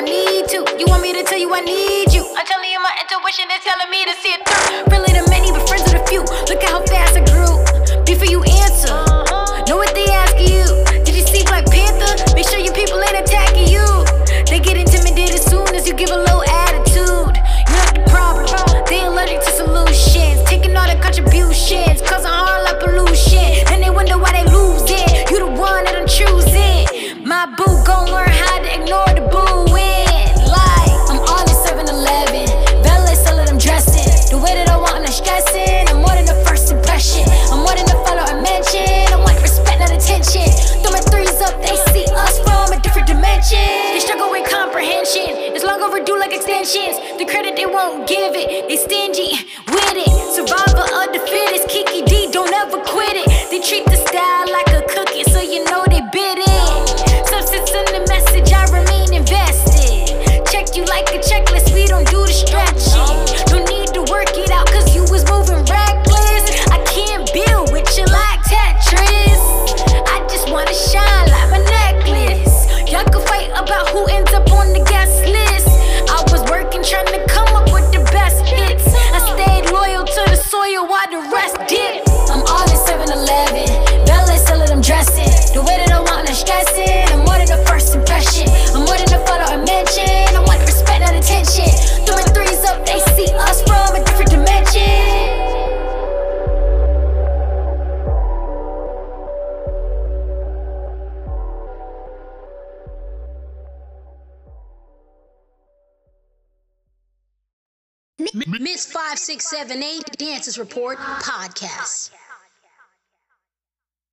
I need to. You want me to tell you I need you? I'm telling you my intuition is telling me to see it through. Really the many, but friends with a few. Look at how fast I grew. overdue like extensions. The credit they won't give it, they stingy. We Miss 5678 Dances Report Podcast.